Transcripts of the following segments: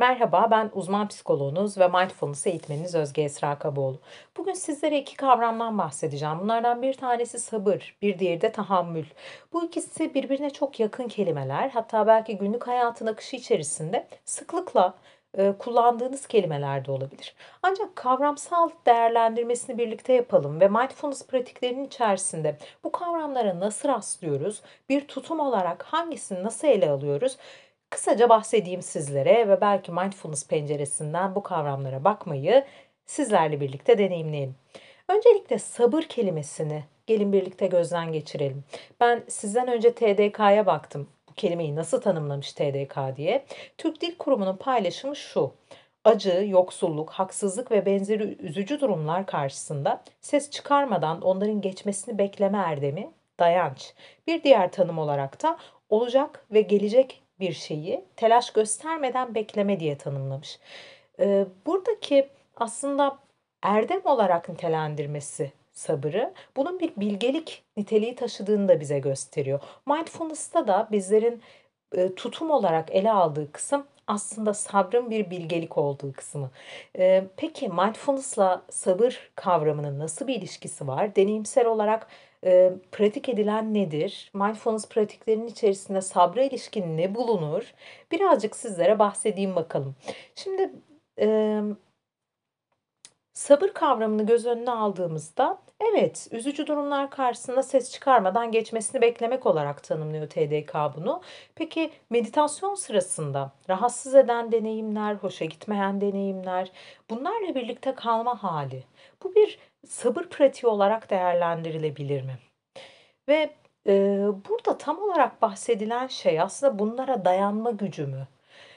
Merhaba, ben uzman psikoloğunuz ve mindfulness eğitmeniniz Özge Esra Kaboğlu. Bugün sizlere iki kavramdan bahsedeceğim. Bunlardan bir tanesi sabır, bir diğeri de tahammül. Bu ikisi birbirine çok yakın kelimeler. Hatta belki günlük hayatın akışı içerisinde sıklıkla e, kullandığınız kelimeler de olabilir. Ancak kavramsal değerlendirmesini birlikte yapalım ve mindfulness pratiklerinin içerisinde bu kavramlara nasıl rastlıyoruz, bir tutum olarak hangisini nasıl ele alıyoruz? Kısaca bahsedeyim sizlere ve belki mindfulness penceresinden bu kavramlara bakmayı sizlerle birlikte deneyimleyelim. Öncelikle sabır kelimesini gelin birlikte gözden geçirelim. Ben sizden önce TDK'ya baktım. Bu kelimeyi nasıl tanımlamış TDK diye. Türk Dil Kurumu'nun paylaşımı şu. Acı, yoksulluk, haksızlık ve benzeri üzücü durumlar karşısında ses çıkarmadan onların geçmesini bekleme erdemi, dayanç. Bir diğer tanım olarak da olacak ve gelecek bir şeyi telaş göstermeden bekleme diye tanımlamış. Ee, buradaki aslında erdem olarak nitelendirmesi sabırı bunun bir bilgelik niteliği taşıdığını da bize gösteriyor. Mindfulness'ta da bizlerin e, tutum olarak ele aldığı kısım aslında sabrın bir bilgelik olduğu kısmı. Ee, peki mindfulness'la sabır kavramının nasıl bir ilişkisi var? Deneyimsel olarak e, pratik edilen nedir? Mindfulness pratiklerinin içerisinde sabra ilişkin ne bulunur? Birazcık sizlere bahsedeyim bakalım. Şimdi e, sabır kavramını göz önüne aldığımızda evet üzücü durumlar karşısında ses çıkarmadan geçmesini beklemek olarak tanımlıyor TDK bunu. Peki meditasyon sırasında rahatsız eden deneyimler, hoşa gitmeyen deneyimler bunlarla birlikte kalma hali. Bu bir sabır pratiği olarak değerlendirilebilir mi? Ve, eee, burada tam olarak bahsedilen şey aslında bunlara dayanma gücü mü?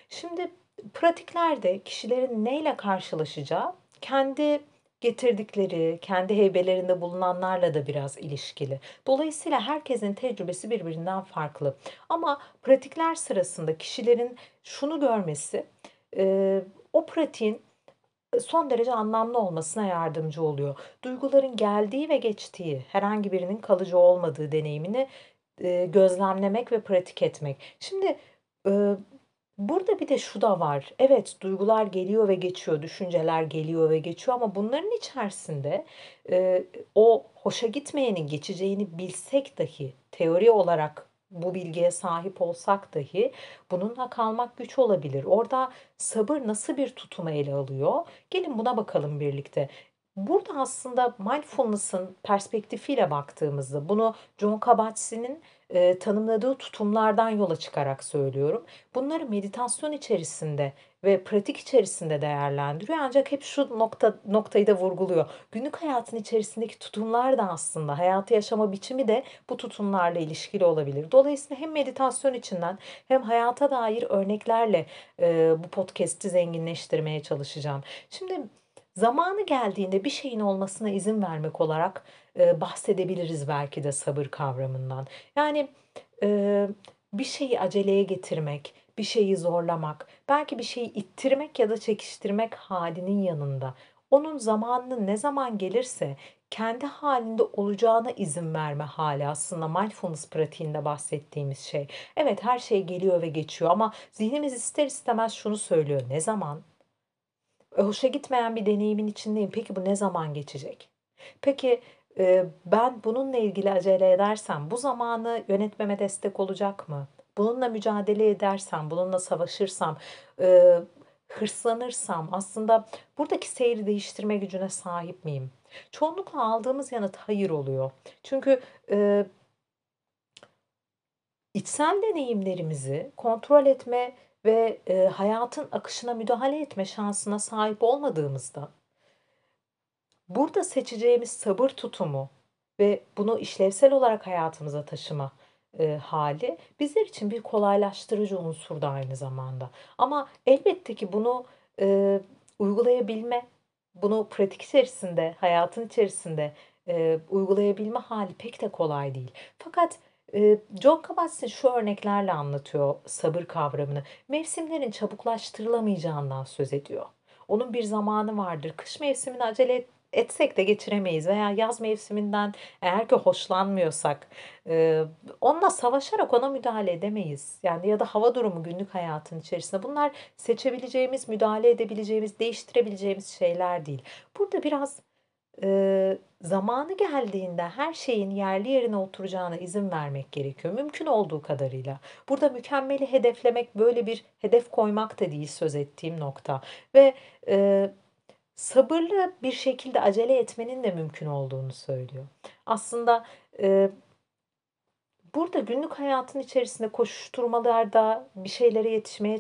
Şimdi pratiklerde kişilerin neyle karşılaşacağı kendi getirdikleri, kendi heybelerinde bulunanlarla da biraz ilişkili. Dolayısıyla herkesin tecrübesi birbirinden farklı. Ama pratikler sırasında kişilerin şunu görmesi, eee, o pratiğin son derece anlamlı olmasına yardımcı oluyor. Duyguların geldiği ve geçtiği, herhangi birinin kalıcı olmadığı deneyimini, eee, gözlemlemek ve pratik etmek. Şimdi, eee, burada bir de şu da var. Evet, duygular geliyor ve geçiyor, düşünceler geliyor ve geçiyor ama bunların içerisinde, eee, o hoşa gitmeyenin geçeceğini bilsek dahi teori olarak bu bilgiye sahip olsak dahi bununla kalmak güç olabilir. Orada sabır nasıl bir tutumu ele alıyor? Gelin buna bakalım birlikte. Burada aslında mindfulness'ın perspektifiyle baktığımızda bunu John Kabat-Zinn'in eee, tanımladığı tutumlardan yola çıkarak söylüyorum. Bunları meditasyon içerisinde ve pratik içerisinde değerlendiriyor. Ancak hep şu nokta noktayı da vurguluyor. Günlük hayatın içerisindeki tutumlar da aslında hayatı yaşama biçimi de bu tutumlarla ilişkili olabilir. Dolayısıyla hem meditasyon içinden hem hayata dair örneklerle eee, bu podcast'i zenginleştirmeye çalışacağım. Şimdi zamanı geldiğinde bir şeyin olmasına izin vermek olarak eee, bahsedebiliriz belki de sabır kavramından. Yani eee, bir şeyi aceleye getirmek, bir şeyi zorlamak, belki bir şeyi ittirmek ya da çekiştirmek halinin yanında onun zamanının ne zaman gelirse kendi halinde olacağına izin verme hali aslında mindfulness pratiğinde bahsettiğimiz şey. Evet her şey geliyor ve geçiyor ama zihnimiz ister istemez şunu söylüyor. Ne zaman? E, hoşa gitmeyen bir deneyimin içindeyim. Peki bu ne zaman geçecek? Peki e, ben bununla ilgili acele edersem bu zamanı yönetmeme destek olacak mı? Bununla mücadele edersem, bununla savaşırsam, e, hırslanırsam aslında buradaki seyri değiştirme gücüne sahip miyim? Çoğunlukla aldığımız yanıt hayır oluyor. Çünkü e, içsel deneyimlerimizi kontrol etme ve e, hayatın akışına müdahale etme şansına sahip olmadığımızda Burada seçeceğimiz sabır tutumu ve bunu işlevsel olarak hayatımıza taşıma, eee, hâli bizler için bir kolaylaştırıcı unsur da aynı zamanda. Ama elbette ki bunu, eee, uygulayabilme, bunu pratik içerisinde, hayatın içerisinde, eee, uygulayabilme hâli pek de kolay değil. Fakat, John Kabat-Zinn şu örneklerle anlatıyor sabır kavramını. Mevsimlerin çabuklaştırılamayacağından söz ediyor. Onun bir zamanı vardır. Kış mevsimini acele etsek de geçiremeyiz veya yaz mevsiminden eğer ki hoşlanmıyorsak, eee, onunla savaşarak ona müdahale edemeyiz. Yani ya da hava durumu günlük hayatın içerisinde. Bunlar seçebileceğimiz, müdahale edebileceğimiz, değiştirebileceğimiz şeyler değil. Burada biraz, eee, zamanı geldiğinde her şeyin yerli yerine oturacağına izin vermek gerekiyor, mümkün olduğu kadarıyla. Burada mükemmeli hedeflemek, böyle bir hedef koymak da değil söz ettiğim nokta ve, eee, sabırlı bir şekilde acele etmenin de mümkün olduğunu söylüyor. Aslında, eee Burada günlük hayatın içerisinde koşuşturmalarda bir şeylere yetişmeye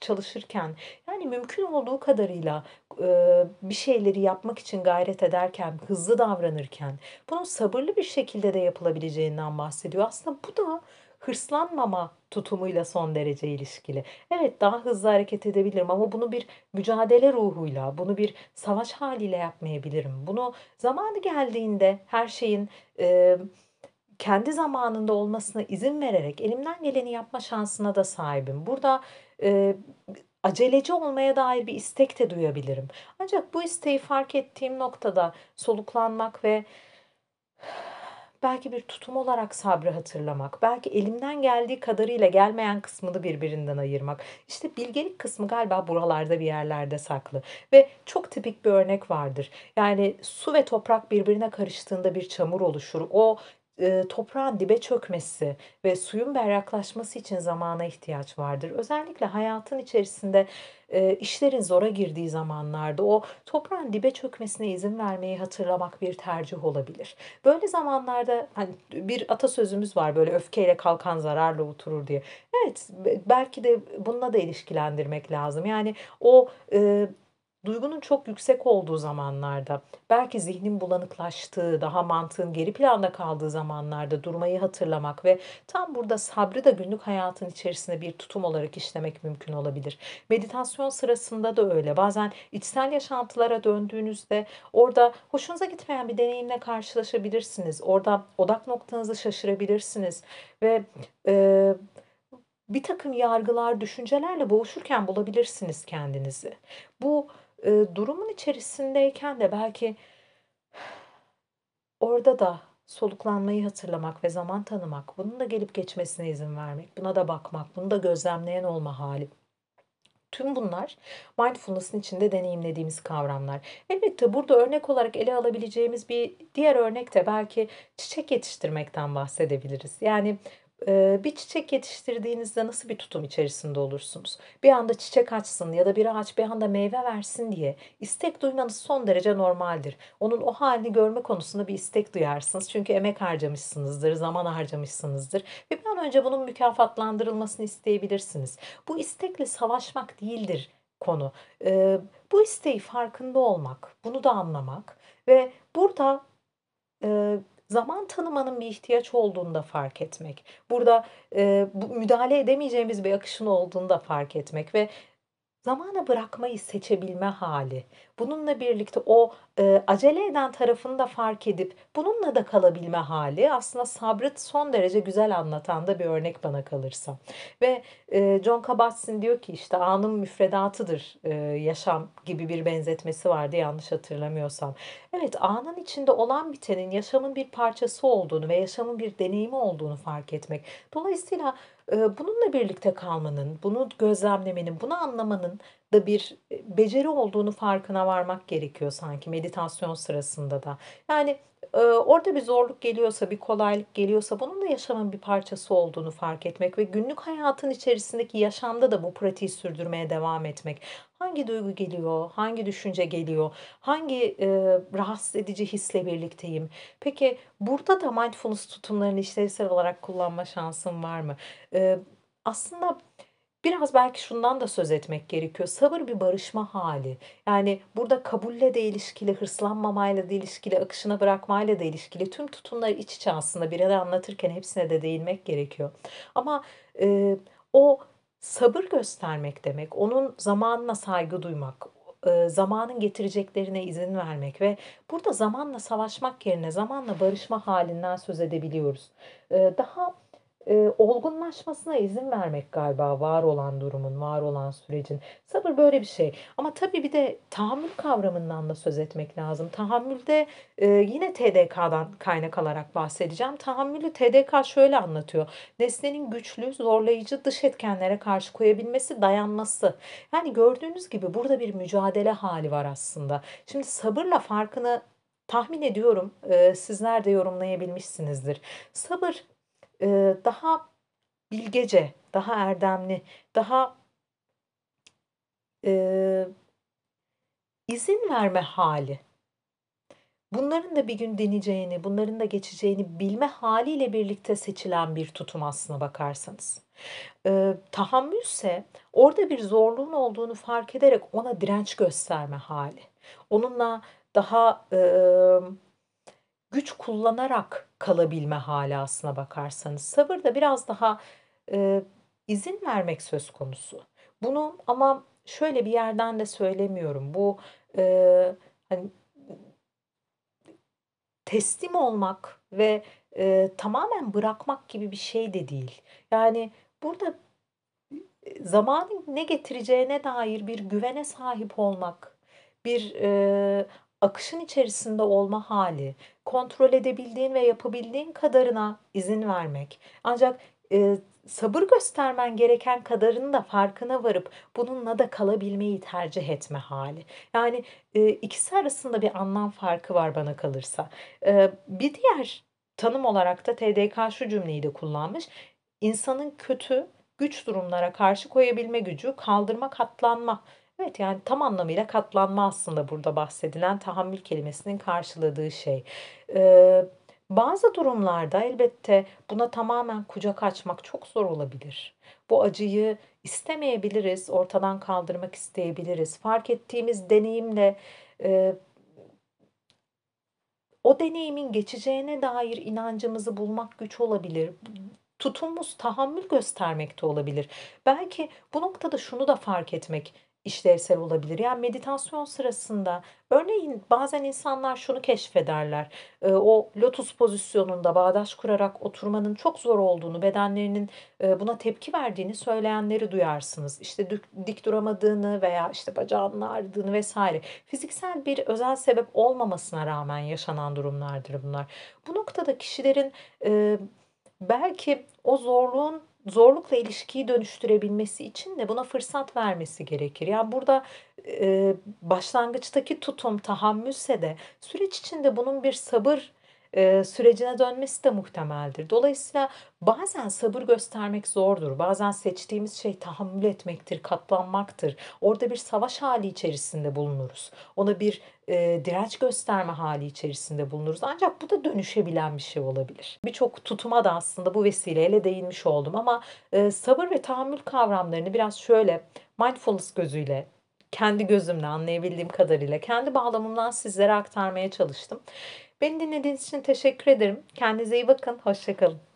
çalışırken, yani mümkün olduğu kadarıyla, eee, bir şeyleri yapmak için gayret ederken, hızlı davranırken bunun sabırlı bir şekilde de yapılabileceğinden bahsediyor. Aslında bu da hırslanmama tutumuyla son derece ilişkili. Evet, daha hızlı hareket edebilirim ama bunu bir mücadele ruhuyla, bunu bir savaş hâliyle yapmayabilirim. Bunu zamanı geldiğinde her şeyin, eee, kendi zamanında olmasına izin vererek elimden geleni yapma şansına da sahibim. Burada, eee, aceleci olmaya dair bir istek de duyabilirim. Ancak bu isteği fark ettiğim noktada soluklanmak ve belki bir tutum olarak sabrı hatırlamak, belki elimden geldiği kadarıyla gelmeyen kısmını birbirinden ayırmak. İşte bilgelik kısmı galiba buralarda bir yerlerde saklı ve çok tipik bir örnek vardır. Yani su ve toprak birbirine karıştığında bir çamur oluşur. O, toprağın dibe çökmesi ve suyun berraklaşması için zamana ihtiyaç vardır. Özellikle hayatın içerisinde, işlerin zora girdiği zamanlarda o toprağın dibe çökmesine izin vermeyi hatırlamak bir tercih olabilir. Böyle zamanlarda, hani, bir atasözümüz var, böyle, "Öfkeyle kalkan zararla oturur." diye. Evet, be belki de bununla da ilişkilendirmek lazım. Yani o, eee, duygunun çok yüksek olduğu zamanlarda, belki zihnin bulanıklaştığı, daha mantığın geri planda kaldığı zamanlarda durmayı hatırlamak ve tam burada sabrı da günlük hayatın içerisinde bir tutum olarak işlemek mümkün olabilir. Meditasyon sırasında da öyle. Bazen içsel yaşantılara döndüğünüzde orada hoşunuza gitmeyen bir deneyimle karşılaşabilirsiniz. Orada odak noktanızı şaşırabilirsiniz ve, eee, birtakım yargılar, düşüncelerle boğuşurken bulabilirsiniz kendinizi. Bu, eee, durumun içerisindeyken de belki orada da soluklanmayı hatırlamak ve zaman tanımak, bunun da gelip geçmesine izin vermek, buna da bakmak, bunu da gözlemleyen olma hâli. Tüm bunlar mindfulness'ın içinde deneyimlediğimiz kavramlar. Elbette burada örnek olarak ele alabileceğimiz bir diğer örnek de belki çiçek yetiştirmekten bahsedebiliriz. Yani, bir çiçek yetiştirdiğinizde nasıl bir tutum içerisinde olursunuz? Bir anda çiçek açsın ya da bir ağaç bir anda meyve versin diye istek duymanız son derece normaldir. Onun o hâlini görme konusunda bir istek duyarsınız. Çünkü emek harcamışsınızdır, zaman harcamışsınızdır ve bir an önce bunun mükafatlandırılmasını isteyebilirsiniz. Bu istekle savaşmak değildir konu. Bu isteği farkında olmak, bunu da anlamak ve burada, zaman tanımanın bir ihtiyaç olduğunu da fark etmek. Burada, eee, bu müdahale edemeyeceğimiz bir akışın olduğunu da fark etmek ve zamana bırakmayı seçebilme hâli. Bununla birlikte o, eee, acele eden tarafını da fark edip bununla da kalabilme hâli aslında sabrı son derece güzel anlatan da bir örnek bana kalırsa ve, eee, Jon Kabat-Zinn diyor ki, işte, "Anın müfredatıdır, eee, yaşam." gibi bir benzetmesi vardı yanlış hatırlamıyorsam. Evet, anın içinde olan bitenin yaşamın bir parçası olduğunu ve yaşamın bir deneyimi olduğunu fark etmek. Dolayısıyla, eee, bununla birlikte kalmanın, bunu gözlemlemenin, bunu anlamanın da bir, eee, beceri olduğunu farkına varmak gerekiyor sanki meditasyon sırasında da. Yani, eee, orada bir zorluk geliyorsa, bir kolaylık geliyorsa bunun da yaşamın bir parçası olduğunu fark etmek ve günlük hayatın içerisindeki yaşamda da bu pratiği sürdürmeye devam etmek. Hangi duygu geliyor, hangi düşünce geliyor, hangi, eee, rahatsız edici hisle birlikteyim? Peki, burada da mindfulness tutumlarını işlevsel olarak kullanma şansım var mı? Eee, aslında biraz belki şundan da söz etmek gerekiyor. Sabır bir barışma hâli. Yani burada kabulle de ilişkili, hırslanmamayla da ilişkili, akışına bırakmayla da ilişkili tüm tutumlar iç içe aslında. Bir ara anlatırken hepsine de değinmek gerekiyor. Ama, eee, o sabır göstermek demek, onun zamanına saygı duymak, eee, zamanın getireceklerine izin vermek ve burada zamanla savaşmak yerine zamanla barışma hâlinden söz edebiliyoruz. Eee, daha, eee, olgunlaşmasına izin vermek galiba var olan durumun, var olan sürecin. Sabır böyle bir şey ama tabii bir de tahammül kavramından da söz etmek lazım. Tahammülde, eee, yine TDK'dan kaynak alarak bahsedeceğim. Tahammülü TDK şöyle anlatıyor: Nesnenin güçlü, zorlayıcı dış etkenlere karşı koyabilmesi, dayanması. Yani gördüğünüz gibi burada bir mücadele hâli var aslında. Şimdi sabırla farkını tahmin ediyorum, eee, sizler de yorumlayabilmişsinizdir. Sabır, eee, daha bilgece, daha erdemli, daha eee, izin verme hâli. Bunların da bir gün dineceğini, bunların da geçeceğini bilme hâliyle birlikte seçilen bir tutum aslına bakarsanız. Eee, tahammülse orada bir zorluğun olduğunu fark ederek ona direnç gösterme hâli. Onunla daha, emm, güç kullanarak kalabilme hâli aslına bakarsanız. Sabır da biraz daha, eee, izin vermek söz konusu. Bunu ama şöyle bir yerden de söylemiyorum. Bu, eee, hani teslim olmak ve, eee, tamamen bırakmak gibi bir şey de değil. Yani burada, zamanın ne getireceğine dair bir güvene sahip olmak, bir, eee, akışın içerisinde olma hâli, kontrol edebildiğin ve yapabildiğin kadarına izin vermek. Ancak, eee, sabır göstermen gereken kadarının da farkına varıp bununla da kalabilmeyi tercih etme hâli. Yani, eee, ikisi arasında bir anlam farkı var bana kalırsa. Eee, bir diğer tanım olarak da TDK şu cümleyi de kullanmış: "İnsanın kötü, güç durumlara karşı koyabilme gücü, kaldırma, katlanma." Evet, yani tam anlamıyla katlanma aslında burada bahsedilen tahammül kelimesinin karşıladığı şey. Eee, bazı durumlarda elbette buna tamamen kucak açmak çok zor olabilir. Bu acıyı istemeyebiliriz, ortadan kaldırmak isteyebiliriz. Fark ettiğimiz deneyimle, eee o deneyimin geçeceğine dair inancımızı bulmak güç olabilir. Tutumumuz tahammül göstermek de olabilir. Belki bu noktada şunu da fark etmek işlevsel olabilir: Yani meditasyon sırasında örneğin bazen insanlar şunu keşfederler: Eee, o lotus pozisyonunda bağdaş kurarak oturmanın çok zor olduğunu, bedenlerinin, eee, buna tepki verdiğini söyleyenleri duyarsınız. İşte, dük dik duramadığını veya, işte, bacağının ağrıdığını vs. Fiziksel bir özel sebep olmamasına rağmen yaşanan durumlardır bunlar. Bu noktada kişilerin, eee, belki o zorluğun zorlukla ilişkiyi dönüştürebilmesi için de buna fırsat vermesi gerekir. Yani burada, eee, başlangıçtaki tutum tahammülse de süreç içinde bunun bir sabır, sürecine dönmesi de muhtemeldir. Dolayısıyla bazen sabır göstermek zordur. Bazen seçtiğimiz şey tahammül etmektir, katlanmaktır. Orada bir savaş hâli içerisinde bulunuruz. Ona bir, eee, direnç gösterme hâli içerisinde bulunuruz. Ancak bu da dönüşebilen bir şey olabilir. Birçok tutuma da aslında bu vesileyle değinmiş oldum ama, eee, sabır ve tahammül kavramlarını biraz şöyle mindfulness gözüyle, kendi gözümle anlayabildiğim kadarıyla, kendi bağlamımdan sizlere aktarmaya çalıştım. Beni dinlediğiniz için teşekkür ederim. Kendinize iyi bakın, hoşça kalın.